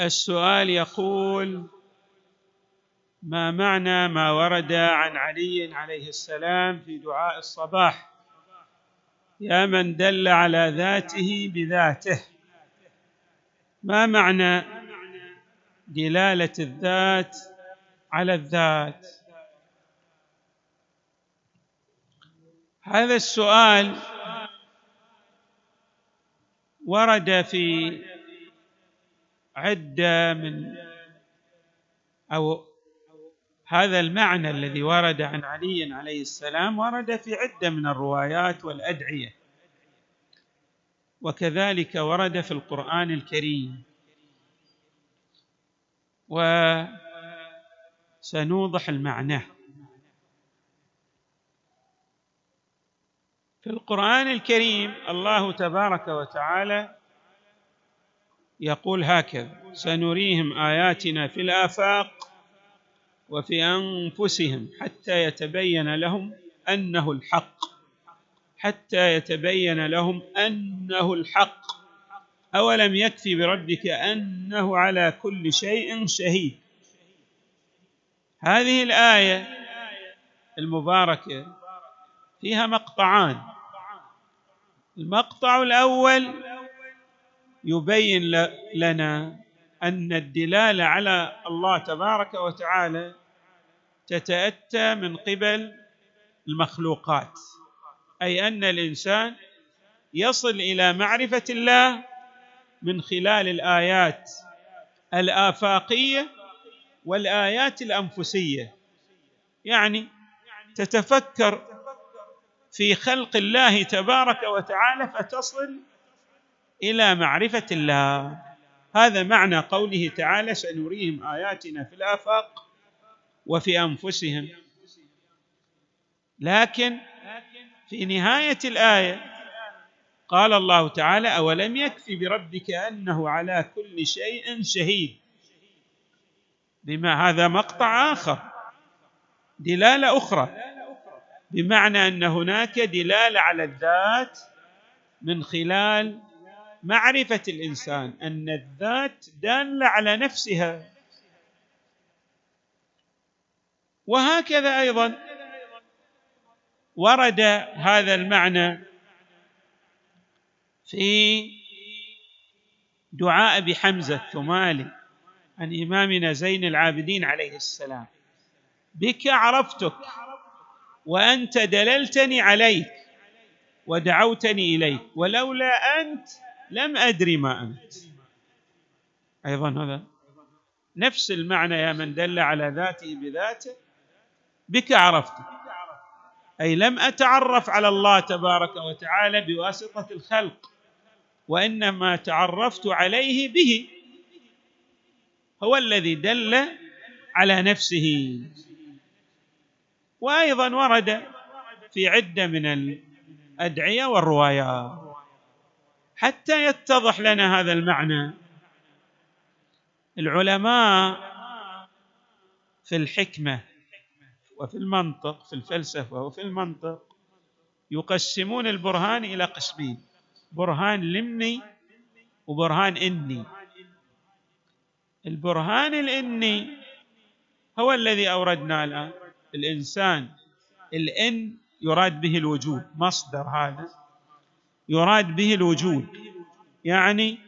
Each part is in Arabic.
السؤال يقول ما معنى ما ورد عن علي عليه السلام في دعاء الصباح؟ يا من دل على ذاته بذاته. ما معنى دلالة الذات على الذات؟ هذا السؤال ورد في عدة من أو هذا المعنى الذي ورد عن علي عليه السلام ورد في عدة من الروايات والأدعية. وكذلك ورد في القرآن الكريم. وسنوضح المعنى. في القرآن الكريم الله تبارك وتعالى يقول هكذا سنريهم آياتنا في الآفاق وفي أنفسهم حتى يتبين لهم أنه الحق حتى يتبين لهم أنه الحق. أولم يكفي بربك أنه على كل شيء شهيد؟ هذه الآية المباركة فيها مقطعان. المقطع الأول يبين لنا أن الدلالة على الله تبارك وتعالى تتأتى من قبل المخلوقات أي أن الإنسان يصل إلى معرفة الله من خلال الآيات الآفاقية والآيات الأنفسية. يعني تتفكر في خلق الله تبارك وتعالى فتصل إلى معرفة الله. هذا معنى قوله تعالى سنريهم آياتنا في الآفاق وفي أنفسهم. لكن في نهاية الآية قال الله تعالى أولم يكف بربك أنه على كل شيء شهيد؟ بما هذا مقطع آخر دلالة أخرى بمعنى أن هناك دلالة على الذات من خلال معرفة الإنسان أن الذات دالة على نفسها. وهكذا أيضا ورد هذا المعنى في دعاء أبي حمزة الثمالي عن إمامنا زين العابدين عليه السلام. بك عرفتك وأنت دللتني عليك ودعوتني إليك ولولا أنت لم أدري ما أنت. أيضا هذا نفس المعنى يا من دل على ذاته بذاته. بك عرفتك أي لم أتعرف على الله تبارك وتعالى بواسطة الخلق وإنما تعرفت عليه به. هو الذي دل على نفسه. وأيضا ورد في عدة من الأدعية والروايات. حتى يتضح لنا هذا المعنى. العلماء في الحكمة وفي المنطق في الفلسفة وفي المنطق يقسمون البرهان إلى قسمين برهان لمني وبرهان إني. البرهان الإني هو الذي أوردنا الآن. الإنسان الإن يراد به الوجود مصدر هذا. يراد به الوجود يعني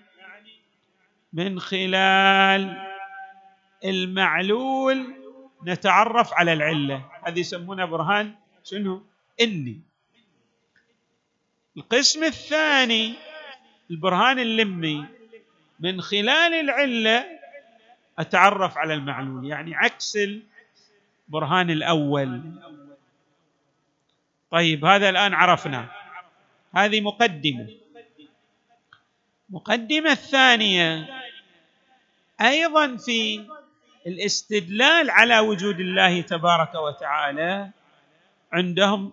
من خلال المعلول نتعرف على العلة. هذه يسمونها برهان شنو؟ إني. القسم الثاني البرهان اللمي من خلال العلة أتعرف على المعلول يعني عكس البرهان الأول. طيب هذا الآن عرفنا هذه مقدمة. مقدمة الثانية أيضا في الاستدلال على وجود الله تبارك وتعالى عندهم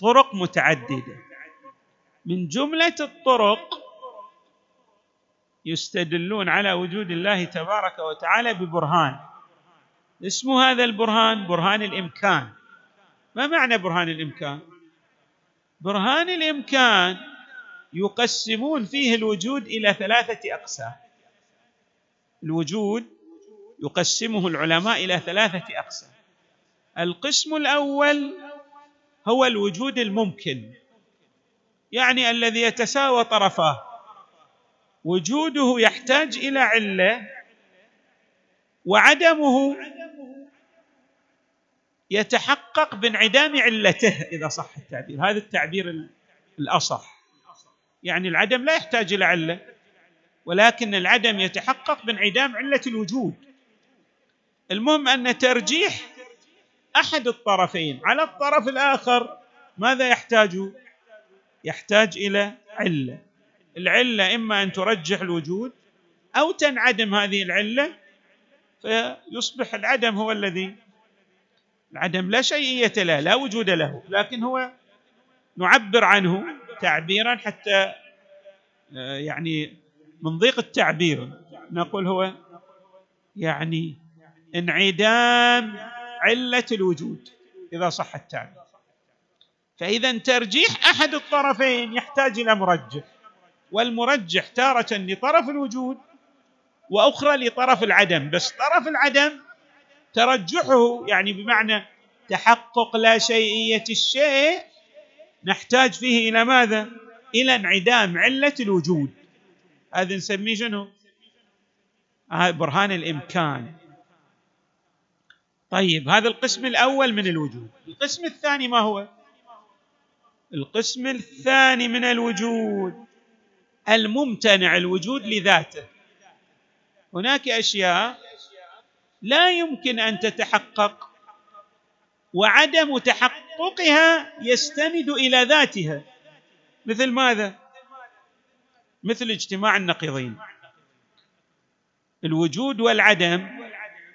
طرق متعددة. من جملة الطرق يستدلون على وجود الله تبارك وتعالى ببرهان. اسمه هذا البرهان؟ برهان الإمكان. ما معنى برهان الإمكان؟ برهان الإمكان يقسمون فيه الوجود إلى ثلاثة أقسام. الوجود يقسمه العلماء إلى ثلاثة أقسام. القسم الأول هو الوجود الممكن يعني الذي يتساوى طرفاه. وجوده يحتاج إلى علة وعدمه يتحقق بانعدام علته إذا صح التعبير. هذا التعبير الأصح. يعني العدم لا يحتاج إلى علة ولكن العدم يتحقق بانعدام علة الوجود. المهم أن ترجيح أحد الطرفين. على الطرف الآخر ماذا يحتاج؟ يحتاج إلى علة. العلة إما أن ترجح الوجود أو تنعدم هذه العلة فيصبح العدم هو الذي العدم لا شيئية له لا وجود له لكن هو نعبر عنه تعبيرا حتى آه، يعني من ضيق التعبير. نقول هو يعني انعدام علة الوجود إذا صح التعبير. فإذا ترجيح أحد الطرفين يحتاج إلى مرجح والمرجح تارة لطرف الوجود وأخرى لطرف العدم بس طرف العدم ترجحه يعني بمعنى تحقق لا شيئية الشيء نحتاج فيه إلى ماذا؟ إلى انعدام علة الوجود. هذا نسميه شنو؟ هذا برهان الإمكان. طيب هذا القسم الأول من الوجود. القسم الثاني ما هو؟ القسم الثاني من الوجود الممتنع الوجود لذاته. هناك أشياء لا يمكن أن تتحقق وعدم تحققها يستند إلى ذاتها. مثل ماذا؟ مثل اجتماع النقيضين. الوجود والعدم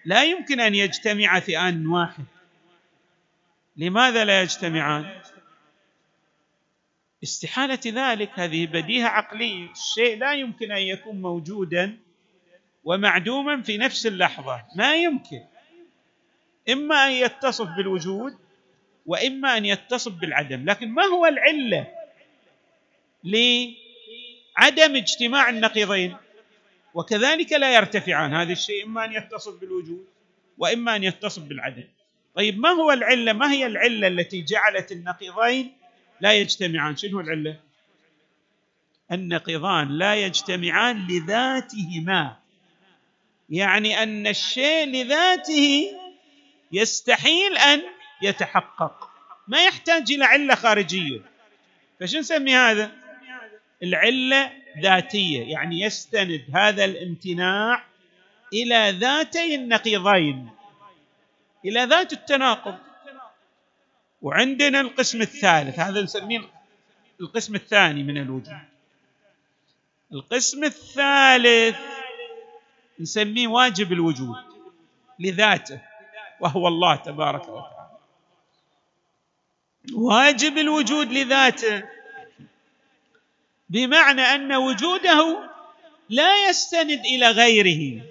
لا يمكن أن يجتمعا في ان واحد. لماذا لا يجتمعان؟ استحالة ذلك هذه بديهة عقلية. الشيء لا يمكن أن يكون موجودا ومعدوما في نفس اللحظة. ما يمكن. إما أن يتصف بالوجود وإما أن يتصف بالعدم. لكن ما هو العلة لعدم اجتماع النقيضين؟ وكذلك لا يرتفعان. هذا الشيء إما أن يتصف بالوجود وإما أن يتصف بالعدم. طيب ما هو العلة؟ ما هي العلة التي جعلت النقيضين لا يجتمعان؟ شنو العلة؟ النقيضان لا يجتمعان لذاتهما. يعني أن الشيء لذاته يستحيل أن يتحقق. ما يحتاج إلى علة خارجية. فش نسمي هذا؟ العلة ذاتية. يعني يستند هذا الامتناع إلى ذاتي النقيضين إلى ذات التناقض. وعندنا القسم الثالث. هذا نسميه القسم الثاني من الوجود القسم الثالث نسميه واجب الوجود لذاته وهو الله تبارك وتعالى. واجب الوجود لذاته بمعنى أن وجوده لا يستند إلى غيره.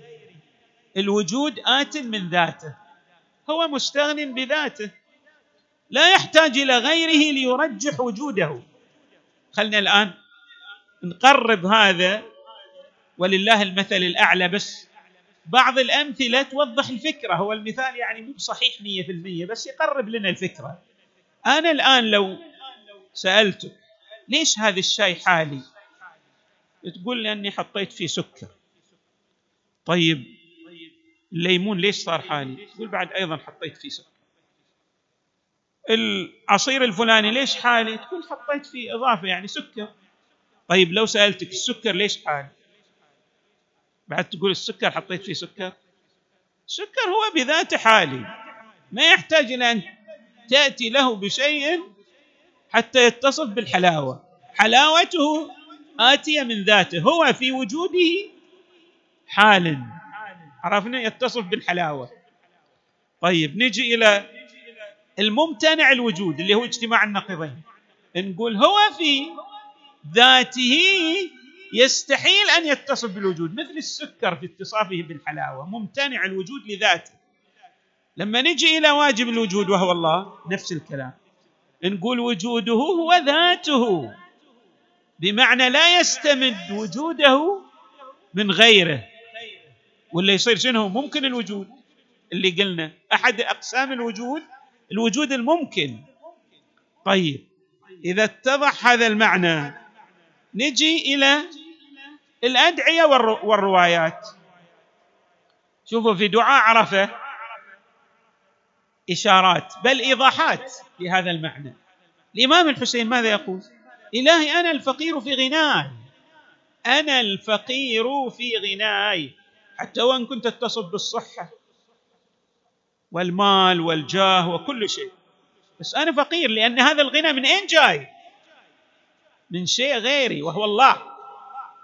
الوجود آت من ذاته هو مستغن بذاته لا يحتاج إلى غيره ليرجح وجوده. خلنا الآن نقرب هذا ولله المثل الأعلى بس. بعض الأمثلة توضح الفكرة. هو المثال يعني مو صحيح 100% بس يقرب لنا الفكرة. أنا الآن لو سألتك ليش هذا الشاي حالي؟ تقول لأني حطيت فيه سكر. طيب الليمون ليش صار حالي؟ تقول بعد أيضا حطيت فيه سكر. العصير الفلاني ليش حالي؟ تقول حطيت فيه إضافة يعني سكر. طيب لو سألتك السكر ليش حالي؟ بعد تقول السكر حطيت فيه سكر. السكر هو بذاته حالي ما يحتاج إلى أن تأتي له بشيء حتى يتصف بالحلاوة. حلاوته آتية من ذاته هو في وجوده حال. عرفنا؟ يتصف بالحلاوة. طيب نجي إلى الممتنع الوجود اللي هو اجتماع النقيضين نقول هو في ذاته يستحيل أن يتصف بالوجود مثل السكر في اتصافه بالحلاوة ممتنع الوجود لذاته. لما نجي إلى واجب الوجود وهو الله نفس الكلام. نقول وجوده هو ذاته. بمعنى لا يستمد وجوده من غيره. ولا يصير شنو؟ ممكن الوجود. اللي قلنا أحد أقسام الوجود الوجود الممكن. طيب إذا اتضح هذا المعنى نجي إلى الأدعية والروايات. شوفوا في دعاء عرفة إشارات بل إيضاحات لهذا المعنى. الإمام الحسين ماذا يقول؟ إلهي أنا الفقير في غناي. أنا الفقير في غناي. حتى وإن كنت اتصف بالصحة والمال والجاه وكل شيء. بس أنا فقير لأن هذا الغنى من أين جاي؟ من شيء غيري وهو الله.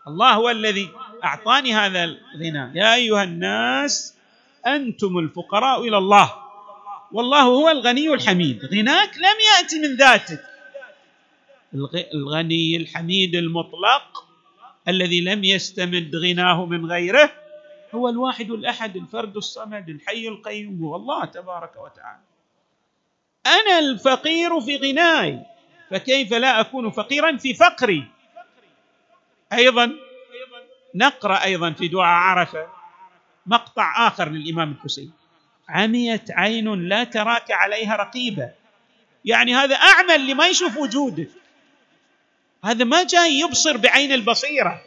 الله هو الذي أعطاني هذا الغنى. يا أيها الناس أنتم الفقراء إلى الله. والله هو الغني الحميد. غناك لم يأتي من ذاتك. الغني الحميد المطلق الذي لم يستمد غناه من غيره هو الواحد الأحد الفرد الصمد الحي القيوم هو الله تبارك وتعالى. أنا الفقير في غناي. فكيف لا أكون فقيرا في فقري؟ أيضا نقرأ أيضا في دعاء عرفة مقطع آخر للإمام الحسين. عميت عين لا تراك عليها رقيبة. يعني هذا اعمى اللي ما يشوف وجودك هذا ما جاي يبصر بعين البصيرة.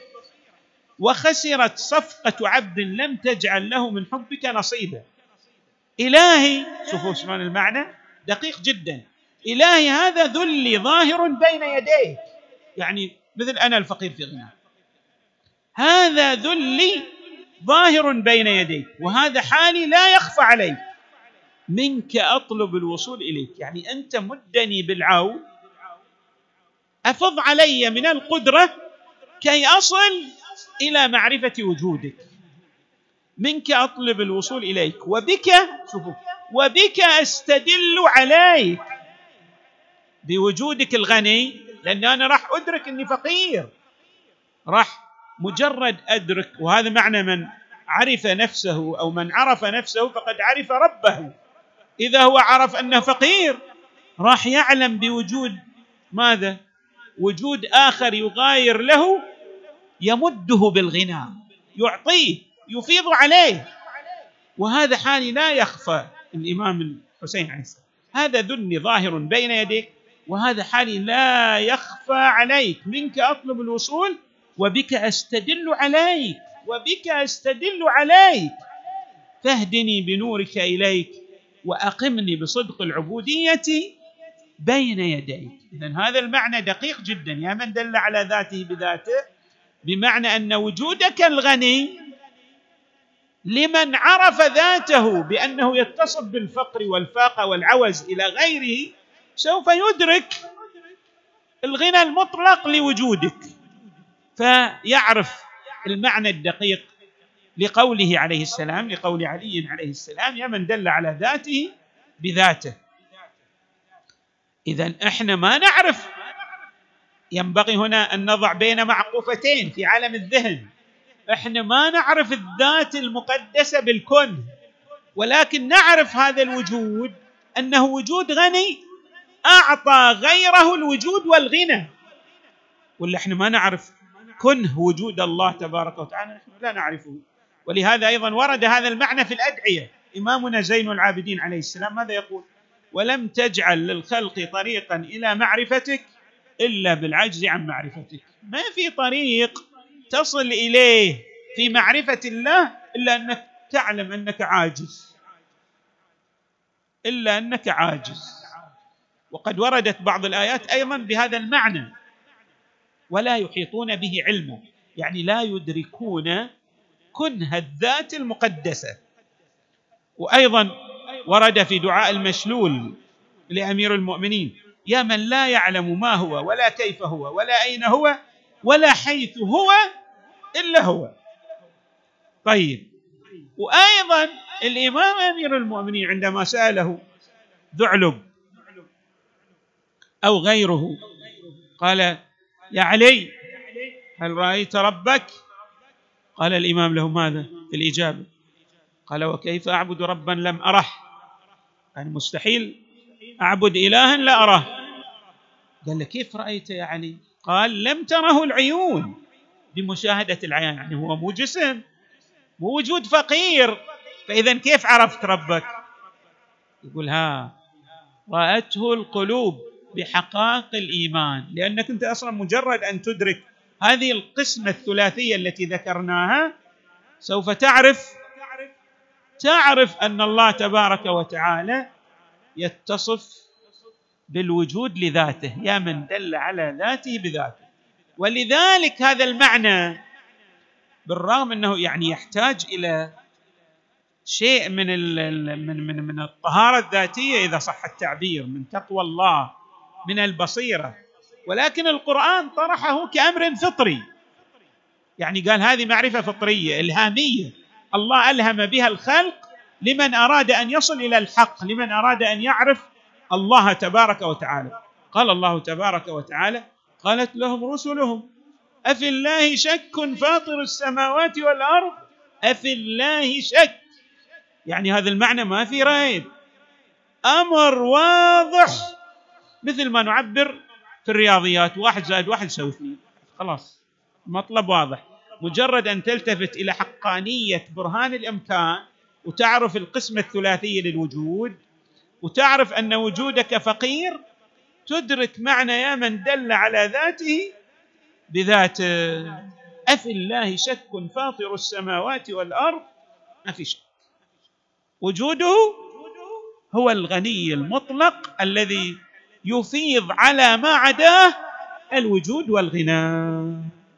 وخسرت صفقة عبد لم تجعل له من حبك نصيبا. إلهي شوفوا شلون المعنى دقيق جدا. إلهي هذا ذلي ظاهر بين يديك. يعني مثل أنا الفقير في غنى. هذا ذلي ظاهر بين يديك وهذا حالي لا يخفى عليك. منك أطلب الوصول إليك. يعني أنت مدني بالعون. أفض علي من القدرة كي أصل إلى معرفة وجودك. منك أطلب الوصول إليك وبك شوفوا وبك أستدل عليك. بوجودك الغني لأن أنا راح أدرك إني فقير. راح مجرد أدرك وهذا معنى من عرف نفسه أو من عرف نفسه فقد عرف ربه. إذا هو عرف أنه فقير راح يعلم بوجود ماذا؟ وجود آخر يغاير له يمده بالغنى يعطيه يفيض عليه. وهذا حالي لا يخفى الإمام الحسين عليه السلام. هذا ذلي ظاهر بين يديك. وهذا حالي لا يخفى عليك. منك أطلب الوصول وبك أستدل عليك وبك أستدل عليك. فاهدني بنورك إليك وأقمني بصدق العبودية بين يديك. اذا هذا المعنى دقيق جدا. يا من دل على ذاته بذاته بمعنى أن وجودك الغني لمن عرف ذاته بأنه يتصف بالفقر والفاقة والعوز إلى غيره سوف يدرك الغنى المطلق لوجودك فيعرف المعنى الدقيق لقوله عليه السلام لقول علي عليه السلام يا من دل على ذاته بذاته. اذا إحنا ما نعرف. ينبغي هنا أن نضع بين معقوفتين في عالم الذهن. إحنا ما نعرف الذات المقدسة بالكن ولكن نعرف هذا الوجود أنه وجود غني أعطى غيره الوجود والغنى. ولا إحنا ما نعرف كنه وجود الله تبارك وتعالى نحن لا نعرفه. ولهذا أيضا ورد هذا المعنى في الأدعية. إمامنا زين العابدين عليه السلام ماذا يقول؟ ولم تجعل للخلق طريقا إلى معرفتك إلا بالعجز عن معرفتك. ما في طريق تصل إليه في معرفة الله إلا أنك تعلم أنك عاجز. إلا أنك عاجز. وقد وردت بعض الآيات أيضا بهذا المعنى ولا يحيطون به علما يعني لا يدركون كنه الذات المقدسة. وأيضا ورد في دعاء المشلول لأمير المؤمنين يا من لا يعلم ما هو ولا كيف هو ولا أين هو ولا حيث هو إلا هو. طيب وأيضا الإمام أمير المؤمنين عندما سأله ذعلب أو غيره. قال يا علي هل رأيت ربك؟ قال الإمام له ماذا في الإجابة؟ قال وكيف أعبد ربا لم أره؟ يعني مستحيل. أعبد إلها لا أراه. قال له كيف رأيت يا علي؟ قال لم تره العيون. بمشاهدة العيان يعني هو مو جسم مو وجود فقير. فإذا كيف عرفت ربك؟ يقول ها رأته القلوب. بحقائق الإيمان. لأنك أنت أصلا مجرد أن تدرك هذه القسمة الثلاثية التي ذكرناها سوف تعرف تعرف أن الله تبارك وتعالى يتصف بالوجود لذاته. يا من دل على ذاته بذاته. ولذلك هذا المعنى بالرغم أنه يعني يحتاج إلى شيء من من من من الطهارة الذاتية إذا صح التعبير من تقوى الله من البصيرة. ولكن القرآن طرحه كأمر فطري. يعني قال هذه معرفة فطرية إلهامية. الله ألهم بها الخلق لمن أراد أن يصل إلى الحق لمن أراد أن يعرف الله تبارك وتعالى. قال الله تبارك وتعالى قالت لهم رسلهم أفي الله شك فاطر السماوات والأرض؟ أفي الله شك. يعني هذا المعنى ما في ريب أمر واضح. مثل ما نعبر في الرياضيات واحد زائد واحد يساوي اثنين. خلاص مطلب واضح. مجرد أن تلتفت إلى حقانية برهان الأمكان وتعرف القسمه الثلاثيه للوجود وتعرف أن وجودك فقير تدرك معنى يا من دل على ذاته بذاته افي الله شك فاطر السماوات والأرض؟ ما في شك. وجوده هو الغني المطلق الذي يفيض على ما عداه الوجود والغنى.